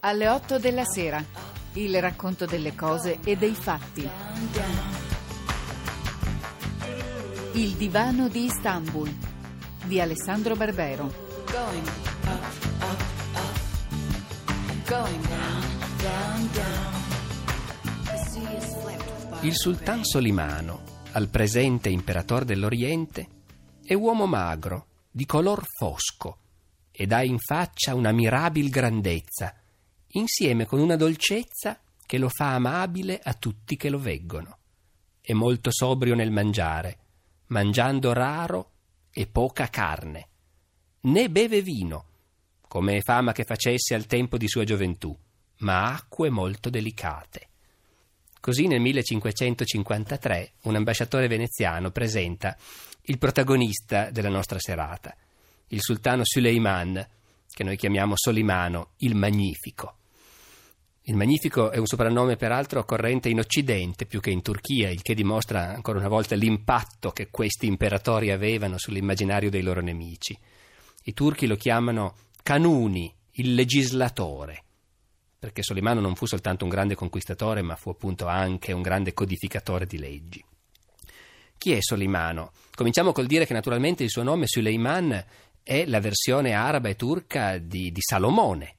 Alle 8 della sera, il racconto delle cose e dei fatti. Il divano di Istanbul di Alessandro Barbero. Il sultan Solimano, al presente imperatore dell'Oriente, è uomo magro, di color fosco, ed ha in faccia una mirabil grandezza, insieme con una dolcezza che lo fa amabile a tutti che lo veggono. È molto sobrio nel mangiare, mangiando raro e poca carne. Né beve vino, come è fama che facesse al tempo di sua gioventù, ma acque molto delicate. Così nel 1553 un ambasciatore veneziano presenta il protagonista della nostra serata, il sultano Suleiman, che noi chiamiamo Solimano, il Magnifico. Il Magnifico è un soprannome peraltro corrente in Occidente più che in Turchia, il che dimostra ancora una volta l'impatto che questi imperatori avevano sull'immaginario dei loro nemici. I turchi lo chiamano Canuni, il legislatore, perché Solimano non fu soltanto un grande conquistatore, ma fu appunto anche un grande codificatore di leggi. Chi è Solimano? Cominciamo col dire che naturalmente il suo nome Suleiman è la versione araba e turca di, di Salomone,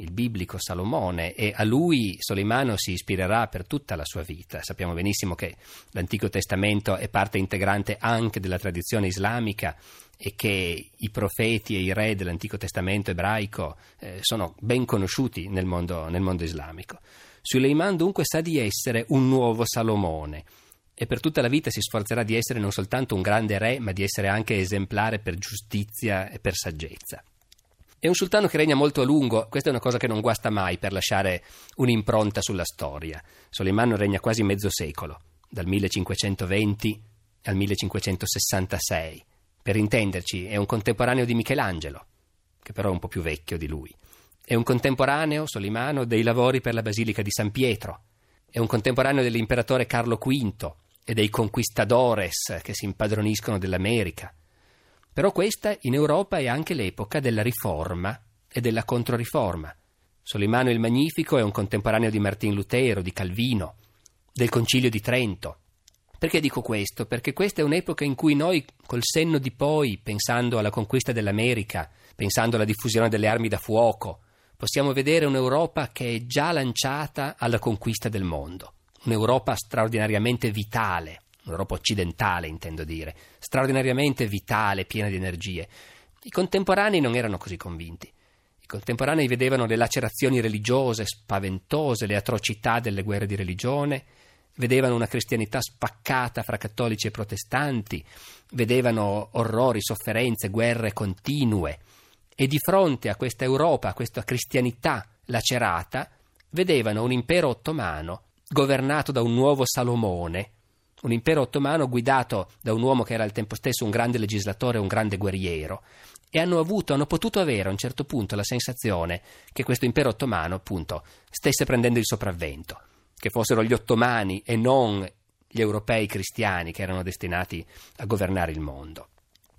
il biblico Salomone, e a lui Solimano si ispirerà per tutta la sua vita. Sappiamo benissimo che l'Antico Testamento è parte integrante anche della tradizione islamica e che i profeti e i re dell'Antico Testamento ebraico eh, sono ben conosciuti nel mondo, nel mondo islamico. Suleiman dunque sa di essere un nuovo Salomone e per tutta la vita si sforzerà di essere non soltanto un grande re, ma di essere anche esemplare per giustizia e per saggezza. È un sultano che regna molto a lungo, questa è una cosa che non guasta mai per lasciare un'impronta sulla storia. Soleiman regna quasi mezzo secolo, dal 1520 al 1566. Per intenderci, è un contemporaneo di Michelangelo, che però è un po' più vecchio di lui. È un contemporaneo, Solimano, dei lavori per la Basilica di San Pietro. È un contemporaneo dell'imperatore Carlo V e dei conquistadores che si impadroniscono dell'America. Però questa in Europa è anche l'epoca della riforma e della controriforma. Solimano il Magnifico è un contemporaneo di Martin Lutero, di Calvino, del Concilio di Trento. Perché dico questo? Perché questa è un'epoca in cui noi, col senno di poi, pensando alla conquista dell'America, pensando alla diffusione delle armi da fuoco, possiamo vedere un'Europa che è già lanciata alla conquista del mondo. Un'Europa straordinariamente vitale, l'Europa occidentale intendo dire, straordinariamente vitale, piena di energie. I contemporanei non erano così convinti. I contemporanei vedevano le lacerazioni religiose spaventose, le atrocità delle guerre di religione, vedevano una cristianità spaccata fra cattolici e protestanti, vedevano orrori, sofferenze, guerre continue e di fronte a questa Europa, a questa cristianità lacerata, vedevano un impero ottomano governato da un nuovo Salomone, un impero ottomano guidato da un uomo che era al tempo stesso un grande legislatore e un grande guerriero, e hanno avuto, hanno potuto avere a un certo punto la sensazione che questo impero ottomano, appunto, stesse prendendo il sopravvento, che fossero gli ottomani e non gli europei cristiani che erano destinati a governare il mondo.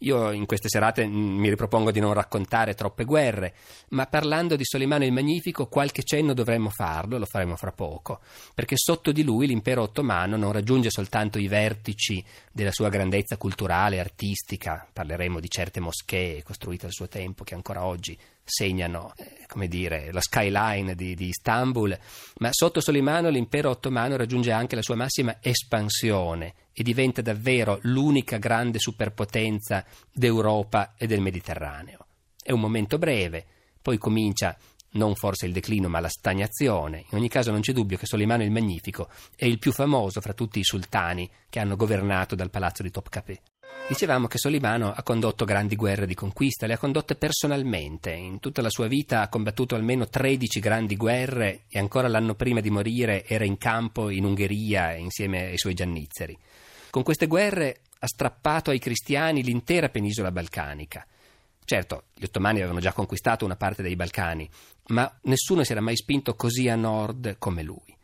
Io in queste serate mm, mi ripropongo di non raccontare troppe guerre, ma parlando di Solimano il Magnifico qualche cenno dovremmo farlo, lo faremo fra poco, perché sotto di lui l'impero ottomano non raggiunge soltanto i vertici della sua grandezza culturale, artistica, parleremo di certe moschee costruite al suo tempo che ancora oggi segnano eh, come dire, la skyline di, di, Istanbul, ma sotto Solimano l'impero ottomano raggiunge anche la sua massima espansione e diventa davvero l'unica grande superpotenza d'Europa e del Mediterraneo. È un momento breve, poi comincia non forse il declino ma la stagnazione. In ogni caso non c'è dubbio che Solimano il Magnifico è il più famoso fra tutti i sultani che hanno governato dal palazzo di Topkapı. Dicevamo che Solimano ha condotto grandi guerre di conquista, le ha condotte personalmente. In tutta la sua vita ha combattuto almeno 13 grandi guerre e ancora l'anno prima di morire era in campo in Ungheria insieme ai suoi giannizzeri. Con queste guerre ha strappato ai cristiani l'intera penisola balcanica. Certo, gli ottomani avevano già conquistato una parte dei Balcani, ma nessuno si era mai spinto così a nord come lui.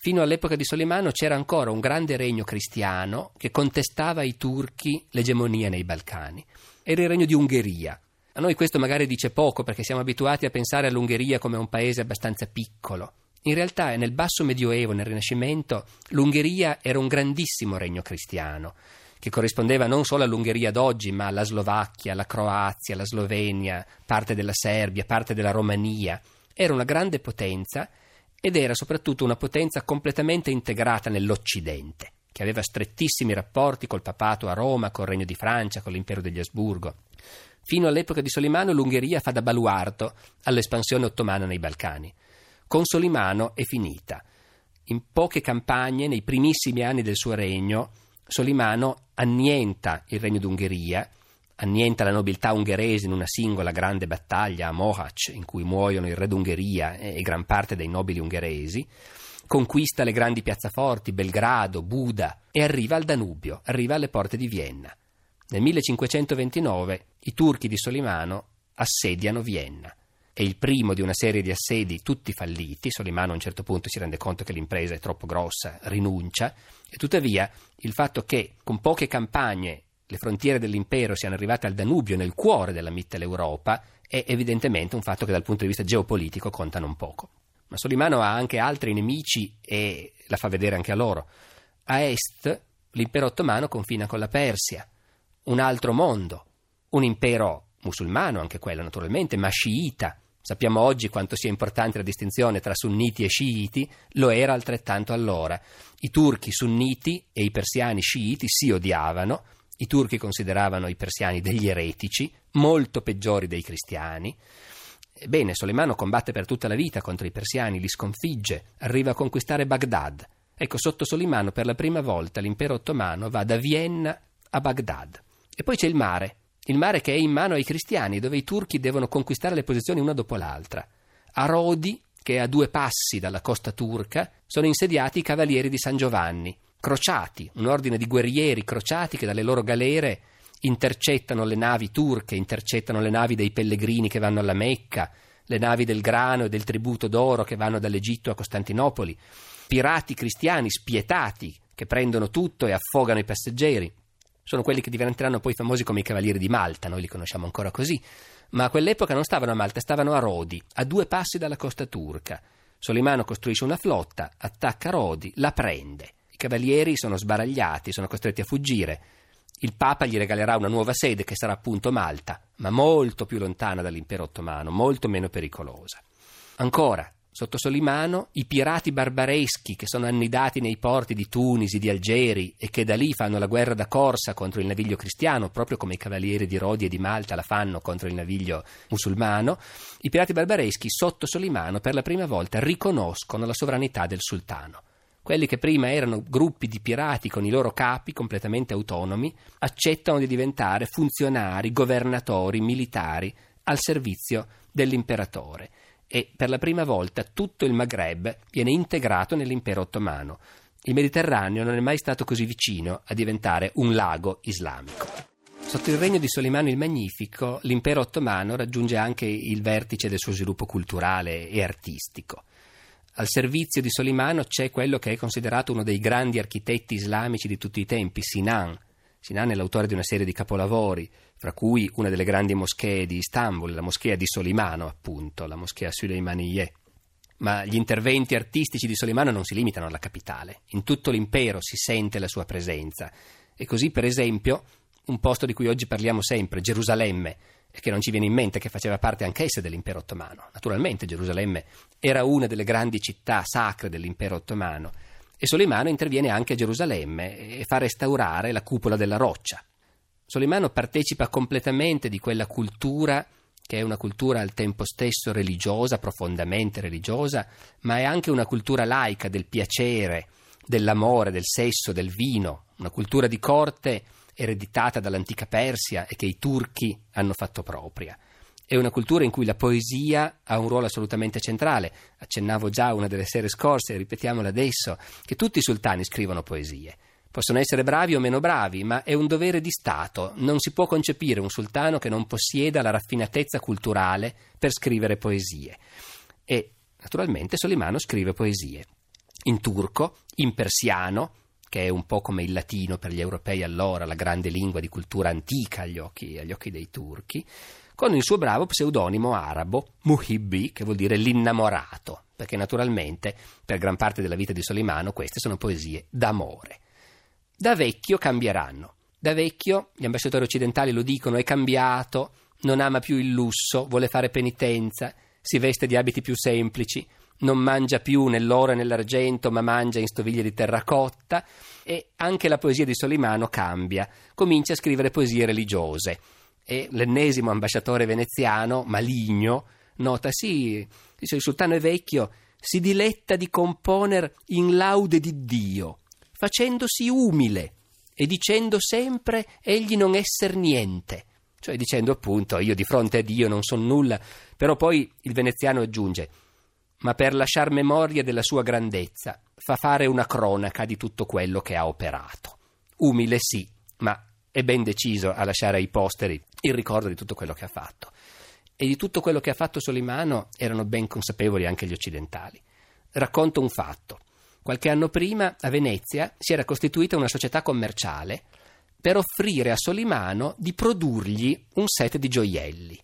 Fino all'epoca di Solimano c'era ancora un grande regno cristiano che contestava ai turchi l'egemonia nei Balcani. Era il regno di Ungheria. A noi questo magari dice poco perché siamo abituati a pensare all'Ungheria come un paese abbastanza piccolo. In realtà nel basso medioevo, nel Rinascimento, l'Ungheria era un grandissimo regno cristiano che corrispondeva non solo all'Ungheria d'oggi, ma alla Slovacchia, alla Croazia, alla Slovenia, parte della Serbia, parte della Romania. Era una grande potenza ed era soprattutto una potenza completamente integrata nell'Occidente, che aveva strettissimi rapporti col papato a Roma, col Regno di Francia, con l'impero degli Asburgo. Fino all'epoca di Solimano l'Ungheria fa da baluardo all'espansione ottomana nei Balcani. Con Solimano è finita. In poche campagne, nei primissimi anni del suo regno, Solimano annienta il regno d'Ungheria, annienta la nobiltà ungherese in una singola grande battaglia a Mohacs, in cui muoiono il re d'Ungheria e gran parte dei nobili ungheresi, conquista le grandi piazzaforti, Belgrado, Buda e arriva al Danubio, arriva alle porte di Vienna. Nel 1529 i turchi di Solimano assediano Vienna è il primo di una serie di assedi tutti falliti. Solimano a un certo punto si rende conto che l'impresa è troppo grossa, rinuncia, e tuttavia il fatto che con poche campagne le frontiere dell'impero siano arrivate al Danubio, nel cuore della Mitteleuropa, è evidentemente un fatto che dal punto di vista geopolitico conta non poco. Ma Solimano ha anche altri nemici e la fa vedere anche a loro. A est l'impero ottomano confina con la Persia, un altro mondo, un impero musulmano, anche quello naturalmente, ma sciita, Sappiamo oggi quanto sia importante la distinzione tra sunniti e sciiti, lo era altrettanto allora. I turchi sunniti e i persiani sciiti si odiavano, i turchi consideravano i persiani degli eretici, molto peggiori dei cristiani. Ebbene, Soleimano combatte per tutta la vita contro i persiani, li sconfigge, arriva a conquistare Baghdad. Ecco, sotto Solimano per la prima volta l'impero ottomano va da Vienna a Baghdad. E poi c'è il mare, il mare che è in mano ai cristiani, dove i turchi devono conquistare le posizioni una dopo l'altra. A Rodi, che è a due passi dalla costa turca, sono insediati i cavalieri di San Giovanni, crociati, un ordine di guerrieri crociati che dalle loro galere intercettano le navi turche, intercettano le navi dei pellegrini che vanno alla Mecca, le navi del grano e del tributo d'oro che vanno dall'Egitto a Costantinopoli, pirati cristiani spietati che prendono tutto e affogano i passeggeri sono quelli che diventeranno poi famosi come i Cavalieri di Malta, noi li conosciamo ancora così, ma a quell'epoca non stavano a Malta, stavano a Rodi, a due passi dalla costa turca. Solimano costruisce una flotta, attacca Rodi, la prende. I cavalieri sono sbaragliati, sono costretti a fuggire. Il Papa gli regalerà una nuova sede che sarà appunto Malta, ma molto più lontana dall'impero ottomano, molto meno pericolosa. Ancora, Sotto Solimano, i pirati barbareschi che sono annidati nei porti di Tunisi, di Algeri e che da lì fanno la guerra da corsa contro il naviglio cristiano, proprio come i cavalieri di Rodi e di Malta la fanno contro il naviglio musulmano, i pirati barbareschi sotto Solimano per la prima volta riconoscono la sovranità del sultano. Quelli che prima erano gruppi di pirati con i loro capi completamente autonomi, accettano di diventare funzionari, governatori, militari al servizio dell'imperatore e per la prima volta tutto il Maghreb viene integrato nell'impero ottomano. Il Mediterraneo non è mai stato così vicino a diventare un lago islamico. Sotto il regno di Solimano il Magnifico, l'impero ottomano raggiunge anche il vertice del suo sviluppo culturale e artistico. Al servizio di Solimano c'è quello che è considerato uno dei grandi architetti islamici di tutti i tempi, Sinan, Sinan è l'autore di una serie di capolavori, fra cui una delle grandi moschee di Istanbul, la moschea di Solimano, appunto, la moschea Süleymaniyeh. Ma gli interventi artistici di Solimano non si limitano alla capitale. In tutto l'impero si sente la sua presenza. E così, per esempio, un posto di cui oggi parliamo sempre, Gerusalemme, che non ci viene in mente che faceva parte anch'essa dell'impero ottomano. Naturalmente Gerusalemme era una delle grandi città sacre dell'impero ottomano e Solimano interviene anche a Gerusalemme e fa restaurare la cupola della roccia. Solimano partecipa completamente di quella cultura che è una cultura al tempo stesso religiosa, profondamente religiosa, ma è anche una cultura laica del piacere, dell'amore, del sesso, del vino, una cultura di corte ereditata dall'antica Persia e che i turchi hanno fatto propria. È una cultura in cui la poesia ha un ruolo assolutamente centrale. Accennavo già una delle sere scorse, ripetiamolo adesso, che tutti i sultani scrivono poesie. Possono essere bravi o meno bravi, ma è un dovere di Stato. Non si può concepire un sultano che non possieda la raffinatezza culturale per scrivere poesie. E, naturalmente, Solimano scrive poesie. In turco, in persiano, che è un po' come il latino per gli europei allora, la grande lingua di cultura antica agli occhi, agli occhi dei turchi, con il suo bravo pseudonimo arabo, Muhibbi, che vuol dire l'innamorato, perché naturalmente per gran parte della vita di Solimano queste sono poesie d'amore. Da vecchio cambieranno. Da vecchio gli ambasciatori occidentali lo dicono, è cambiato, non ama più il lusso, vuole fare penitenza, si veste di abiti più semplici, non mangia più nell'oro e nell'argento, ma mangia in stoviglie di terracotta e anche la poesia di Solimano cambia, comincia a scrivere poesie religiose. E l'ennesimo ambasciatore veneziano, Maligno, nota sì, dice il sultano è vecchio, si diletta di componer in laude di Dio, facendosi umile e dicendo sempre egli non esser niente cioè dicendo appunto io di fronte a Dio non sono nulla, però poi il veneziano aggiunge ma per lasciar memoria della sua grandezza fa fare una cronaca di tutto quello che ha operato. Umile sì, ma è ben deciso a lasciare ai posteri il ricordo di tutto quello che ha fatto. E di tutto quello che ha fatto Solimano erano ben consapevoli anche gli occidentali. Racconto un fatto. Qualche anno prima a Venezia si era costituita una società commerciale per offrire a Solimano di produrgli un set di gioielli.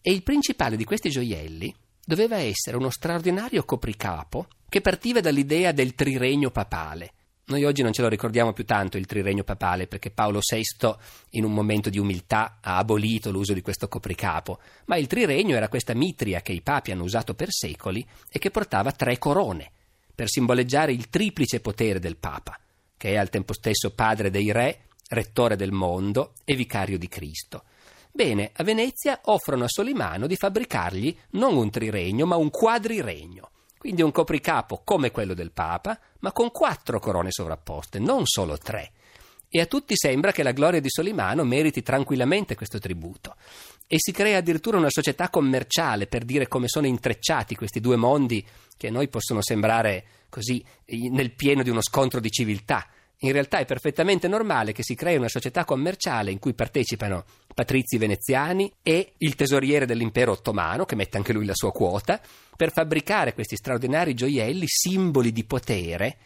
E il principale di questi gioielli doveva essere uno straordinario copricapo che partiva dall'idea del triregno papale. Noi oggi non ce lo ricordiamo più tanto il triregno papale perché Paolo VI in un momento di umiltà ha abolito l'uso di questo copricapo, ma il triregno era questa mitria che i papi hanno usato per secoli e che portava tre corone per simboleggiare il triplice potere del papa, che è al tempo stesso padre dei re, rettore del mondo e vicario di Cristo. Bene, a Venezia offrono a Solimano di fabbricargli non un triregno, ma un quadriregno. Quindi un copricapo come quello del Papa, ma con quattro corone sovrapposte, non solo tre. E a tutti sembra che la gloria di Solimano meriti tranquillamente questo tributo. E si crea addirittura una società commerciale per dire come sono intrecciati questi due mondi che a noi possono sembrare così nel pieno di uno scontro di civiltà in realtà è perfettamente normale che si crei una società commerciale in cui partecipano patrizi veneziani e il tesoriere dell'impero ottomano, che mette anche lui la sua quota, per fabbricare questi straordinari gioielli, simboli di potere,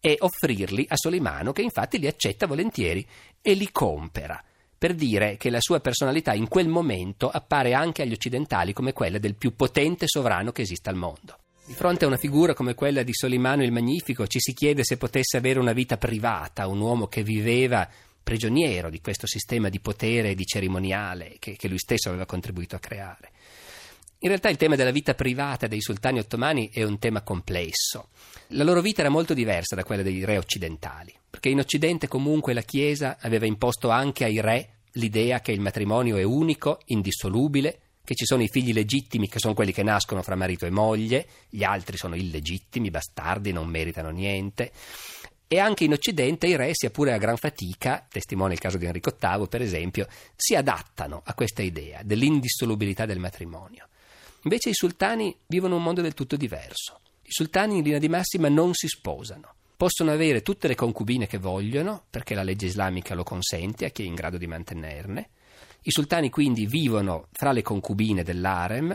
e offrirli a Solimano, che infatti li accetta volentieri e li compera per dire che la sua personalità in quel momento appare anche agli occidentali come quella del più potente sovrano che esista al mondo. Di fronte a una figura come quella di Solimano il Magnifico ci si chiede se potesse avere una vita privata, un uomo che viveva prigioniero di questo sistema di potere e di cerimoniale che, che lui stesso aveva contribuito a creare. In realtà il tema della vita privata dei sultani ottomani è un tema complesso. La loro vita era molto diversa da quella dei re occidentali, perché in Occidente comunque la Chiesa aveva imposto anche ai re l'idea che il matrimonio è unico, indissolubile, che ci sono i figli legittimi che sono quelli che nascono fra marito e moglie, gli altri sono illegittimi, bastardi, non meritano niente. E anche in Occidente i re, sia pure a gran fatica, testimone il caso di Enrico VIII per esempio, si adattano a questa idea dell'indissolubilità del matrimonio. Invece i sultani vivono un mondo del tutto diverso. I sultani in linea di massima non si sposano. Possono avere tutte le concubine che vogliono, perché la legge islamica lo consente a chi è in grado di mantenerne. I sultani quindi vivono fra le concubine dell'harem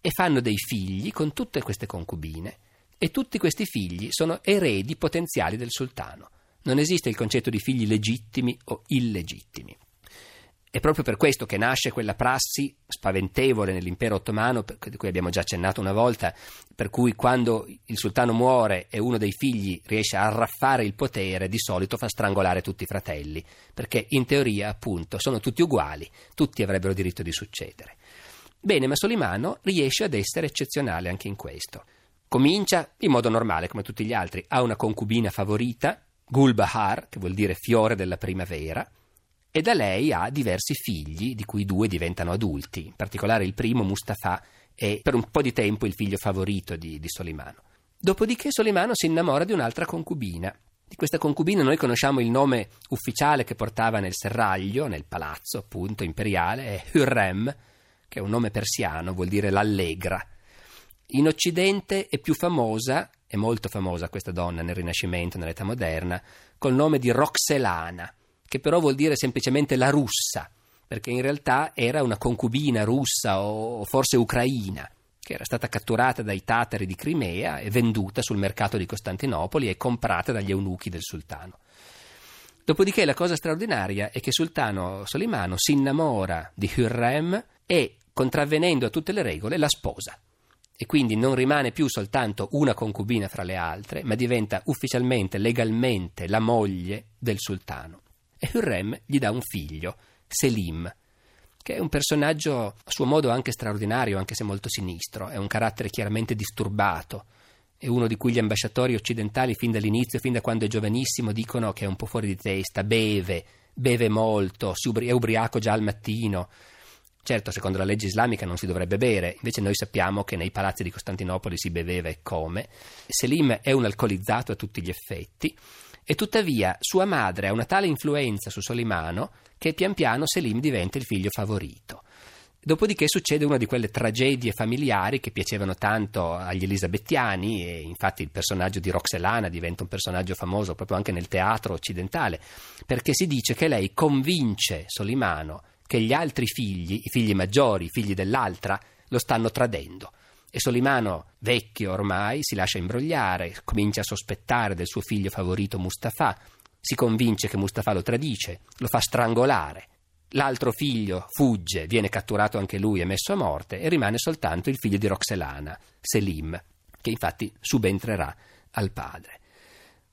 e fanno dei figli con tutte queste concubine e tutti questi figli sono eredi potenziali del sultano. Non esiste il concetto di figli legittimi o illegittimi. È proprio per questo che nasce quella prassi spaventevole nell'impero ottomano, di cui abbiamo già accennato una volta, per cui quando il sultano muore e uno dei figli riesce a arraffare il potere, di solito fa strangolare tutti i fratelli, perché in teoria, appunto, sono tutti uguali, tutti avrebbero diritto di succedere. Bene, ma Solimano riesce ad essere eccezionale anche in questo. Comincia in modo normale, come tutti gli altri, ha una concubina favorita, Gulbahar, che vuol dire fiore della primavera, e da lei ha diversi figli, di cui due diventano adulti, in particolare il primo, Mustafa, è per un po' di tempo il figlio favorito di, di Solimano. Dopodiché Solimano si innamora di un'altra concubina. Di questa concubina noi conosciamo il nome ufficiale che portava nel serraglio, nel palazzo appunto imperiale, è Hürrem, che è un nome persiano, vuol dire l'allegra. In Occidente è più famosa, è molto famosa questa donna nel Rinascimento, nell'età moderna, col nome di Roxelana che però vuol dire semplicemente la russa, perché in realtà era una concubina russa o forse ucraina, che era stata catturata dai tatari di Crimea e venduta sul mercato di Costantinopoli e comprata dagli eunuchi del sultano. Dopodiché la cosa straordinaria è che sultano Solimano si innamora di Hürrem e contravvenendo a tutte le regole, la sposa. E quindi non rimane più soltanto una concubina fra le altre, ma diventa ufficialmente, legalmente, la moglie del sultano. E Hürrem gli dà un figlio, Selim, che è un personaggio a suo modo anche straordinario, anche se molto sinistro, è un carattere chiaramente disturbato, è uno di cui gli ambasciatori occidentali fin dall'inizio, fin da quando è giovanissimo, dicono che è un po' fuori di testa, beve, beve molto, è ubriaco già al mattino. Certo, secondo la legge islamica non si dovrebbe bere, invece noi sappiamo che nei palazzi di Costantinopoli si beveva e come. Selim è un alcolizzato a tutti gli effetti e tuttavia sua madre ha una tale influenza su Solimano che pian piano Selim diventa il figlio favorito. Dopodiché succede una di quelle tragedie familiari che piacevano tanto agli elisabettiani e infatti il personaggio di Roxelana diventa un personaggio famoso proprio anche nel teatro occidentale, perché si dice che lei convince Solimano che gli altri figli, i figli maggiori, i figli dell'altra, lo stanno tradendo. E Solimano, vecchio ormai, si lascia imbrogliare, comincia a sospettare del suo figlio favorito Mustafa, si convince che Mustafa lo tradisce, lo fa strangolare L'altro figlio fugge, viene catturato anche lui e messo a morte e rimane soltanto il figlio di Roxelana, Selim, che infatti subentrerà al padre.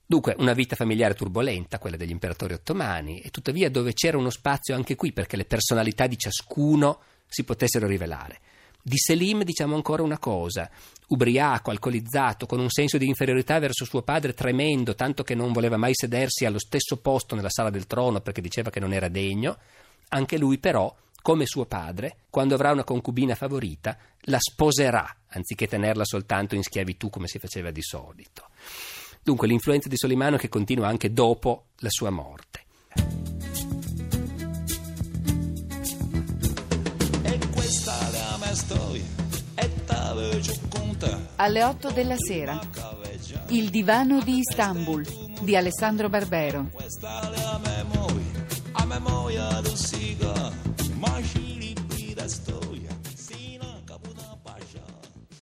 Dunque una vita familiare turbolenta, quella degli imperatori ottomani, e tuttavia dove c'era uno spazio anche qui perché le personalità di ciascuno si potessero rivelare. Di Selim diciamo ancora una cosa, ubriaco, alcolizzato, con un senso di inferiorità verso suo padre tremendo, tanto che non voleva mai sedersi allo stesso posto nella sala del trono perché diceva che non era degno, anche lui però, come suo padre, quando avrà una concubina favorita, la sposerà, anziché tenerla soltanto in schiavitù come si faceva di solito. Dunque l'influenza di Solimano che continua anche dopo la sua morte. Alle 8 della sera, Il divano di Istanbul di Alessandro Barbero.